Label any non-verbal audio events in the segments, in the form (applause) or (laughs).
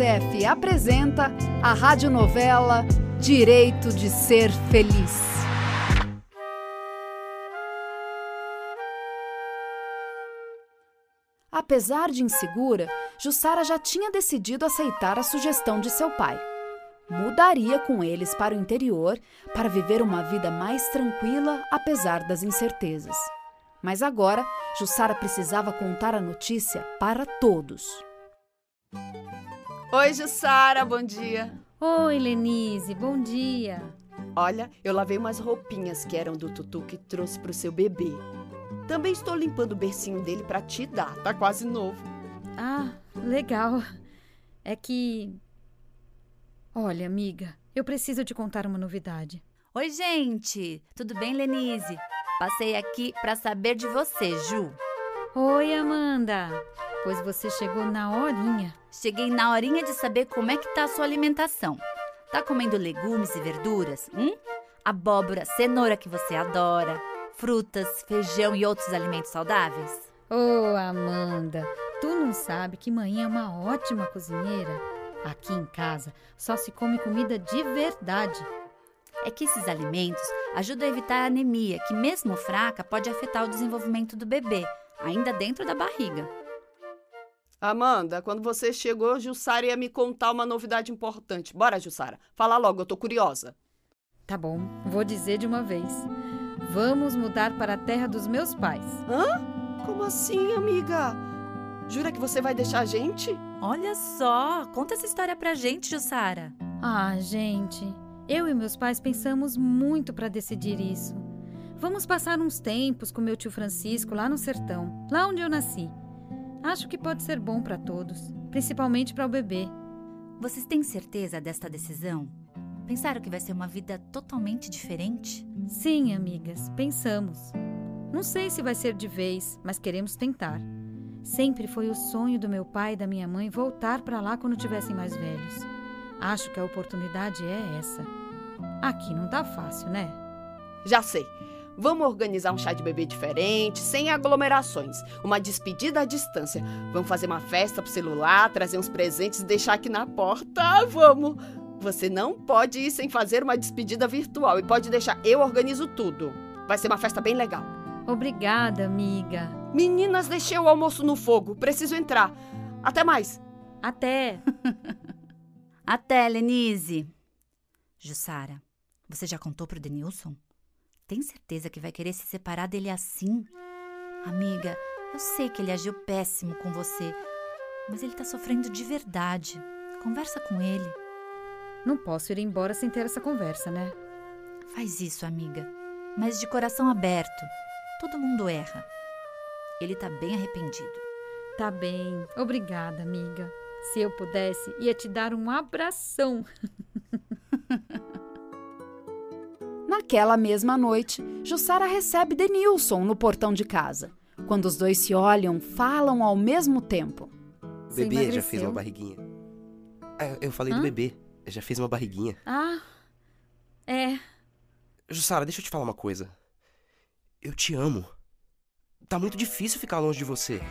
Unicef apresenta a radionovela Direito de Ser Feliz. Apesar de insegura, Jussara já tinha decidido aceitar a sugestão de seu pai. Mudaria com eles para o interior para viver uma vida mais tranquila apesar das incertezas. Mas agora, Jussara precisava contar a notícia para todos. Oi, Jussara, bom dia. Oi, Lenise, bom dia. Olha, eu lavei umas roupinhas que eram do Tutu que trouxe para o seu bebê. Também estou limpando o bercinho dele para te dar, tá quase novo. Ah, legal. É que. Olha, amiga, eu preciso te contar uma novidade. Oi, gente! Tudo bem, Lenise? Passei aqui para saber de você, Ju. Oi, Amanda. Pois você chegou na horinha. Cheguei na horinha de saber como é que tá a sua alimentação. Tá comendo legumes e verduras? Hum? Abóbora, cenoura que você adora, frutas, feijão e outros alimentos saudáveis? Ô, oh, Amanda, tu não sabe que mãe é uma ótima cozinheira? Aqui em casa só se come comida de verdade. É que esses alimentos ajudam a evitar a anemia, que mesmo fraca pode afetar o desenvolvimento do bebê, ainda dentro da barriga. Amanda, quando você chegou, Jussara ia me contar uma novidade importante. Bora, Jussara. Fala logo, eu tô curiosa. Tá bom, vou dizer de uma vez. Vamos mudar para a terra dos meus pais. Hã? Como assim, amiga? Jura que você vai deixar a gente? Olha só, conta essa história pra gente, Jussara. Ah, gente, eu e meus pais pensamos muito para decidir isso. Vamos passar uns tempos com meu tio Francisco lá no sertão, lá onde eu nasci. Acho que pode ser bom para todos, principalmente para o bebê. Vocês têm certeza desta decisão? Pensaram que vai ser uma vida totalmente diferente? Sim, amigas, pensamos. Não sei se vai ser de vez, mas queremos tentar. Sempre foi o sonho do meu pai e da minha mãe voltar para lá quando tivessem mais velhos. Acho que a oportunidade é essa. Aqui não tá fácil, né? Já sei. Vamos organizar um chá de bebê diferente, sem aglomerações. Uma despedida à distância. Vamos fazer uma festa pro celular, trazer uns presentes e deixar aqui na porta. Vamos! Você não pode ir sem fazer uma despedida virtual e pode deixar eu organizo tudo. Vai ser uma festa bem legal. Obrigada, amiga. Meninas, deixei o almoço no fogo. Preciso entrar. Até mais. Até. (laughs) Até, Lenise. Jussara, você já contou pro Denilson? Tem certeza que vai querer se separar dele assim? Amiga, eu sei que ele agiu péssimo com você, mas ele tá sofrendo de verdade. Conversa com ele. Não posso ir embora sem ter essa conversa, né? Faz isso, amiga. Mas de coração aberto. Todo mundo erra. Ele tá bem arrependido. Tá bem. Obrigada, amiga. Se eu pudesse, ia te dar um abração. (laughs) Naquela mesma noite, Jussara recebe Denilson no portão de casa. Quando os dois se olham, falam ao mesmo tempo. O bebê já fez uma barriguinha. Ah, eu falei Hã? do bebê. Já fez uma barriguinha. Ah, é. Jussara, deixa eu te falar uma coisa. Eu te amo. Tá muito difícil ficar longe de você.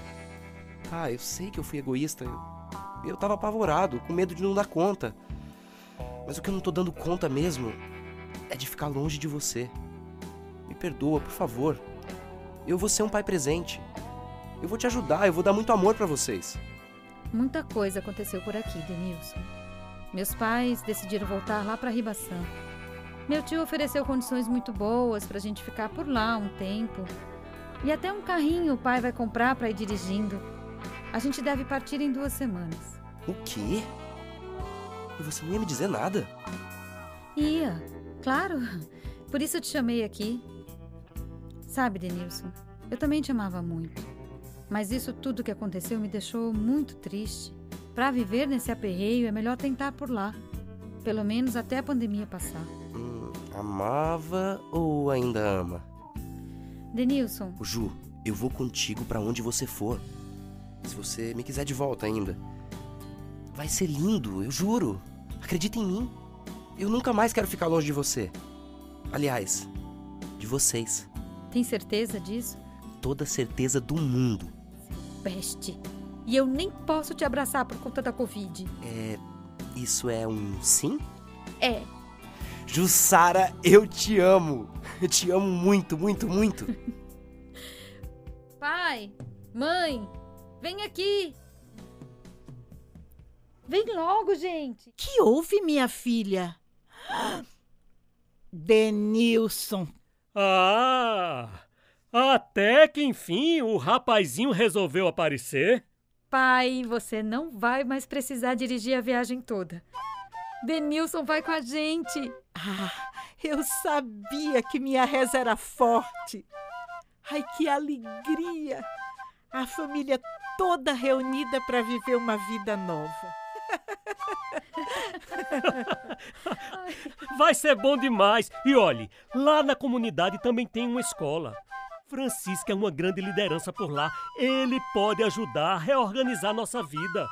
Ah, eu sei que eu fui egoísta. Eu, eu tava apavorado, com medo de não dar conta. Mas o que eu não tô dando conta mesmo é de ficar longe de você. Me perdoa, por favor. Eu vou ser um pai presente. Eu vou te ajudar, eu vou dar muito amor para vocês. Muita coisa aconteceu por aqui, Denilson. Meus pais decidiram voltar lá para Ribaçã. Meu tio ofereceu condições muito boas para a gente ficar por lá um tempo. E até um carrinho o pai vai comprar para ir dirigindo. A gente deve partir em duas semanas. O quê? E você não ia me dizer nada? Ia. Claro, (laughs) por isso eu te chamei aqui. Sabe, Denilson, eu também te amava muito. Mas isso tudo que aconteceu me deixou muito triste. Para viver nesse aperreio é melhor tentar por lá. Pelo menos até a pandemia passar. Hum, amava ou ainda ama? Denilson. Ju, eu vou contigo para onde você for. Se você me quiser de volta ainda. Vai ser lindo, eu juro. Acredita em mim. Eu nunca mais quero ficar longe de você. Aliás, de vocês. Tem certeza disso? Toda certeza do mundo. Peste. E eu nem posso te abraçar por conta da Covid. É. Isso é um sim? É, Jussara, eu te amo. Eu te amo muito, muito, muito. (laughs) pai, mãe, vem aqui. Vem logo, gente. Que houve, minha filha? Denilson. Ah! Até que enfim o rapazinho resolveu aparecer. Pai, você não vai mais precisar dirigir a viagem toda. Denilson vai com a gente. Ah, eu sabia que minha reza era forte. Ai, que alegria! A família toda reunida para viver uma vida nova. (laughs) Vai ser bom demais. E olhe, lá na comunidade também tem uma escola. Francisco é uma grande liderança por lá. Ele pode ajudar a reorganizar nossa vida.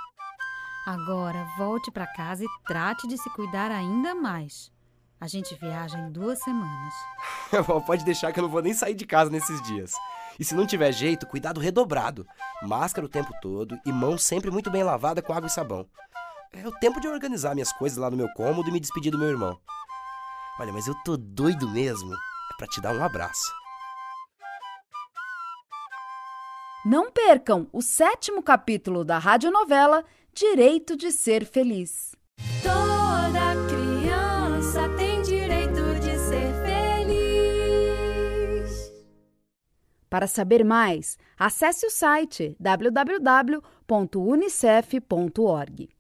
Agora volte para casa e trate de se cuidar ainda mais. A gente viaja em duas semanas. (laughs) Pode deixar que eu não vou nem sair de casa nesses dias. E se não tiver jeito, cuidado redobrado. Máscara o tempo todo e mão sempre muito bem lavada com água e sabão. É o tempo de organizar minhas coisas lá no meu cômodo e me despedir do meu irmão. Olha, mas eu tô doido mesmo. É pra te dar um abraço. Não percam o sétimo capítulo da radionovela Direito de Ser Feliz. Toda criança tem direito de ser feliz. Para saber mais, acesse o site www.unicef.org.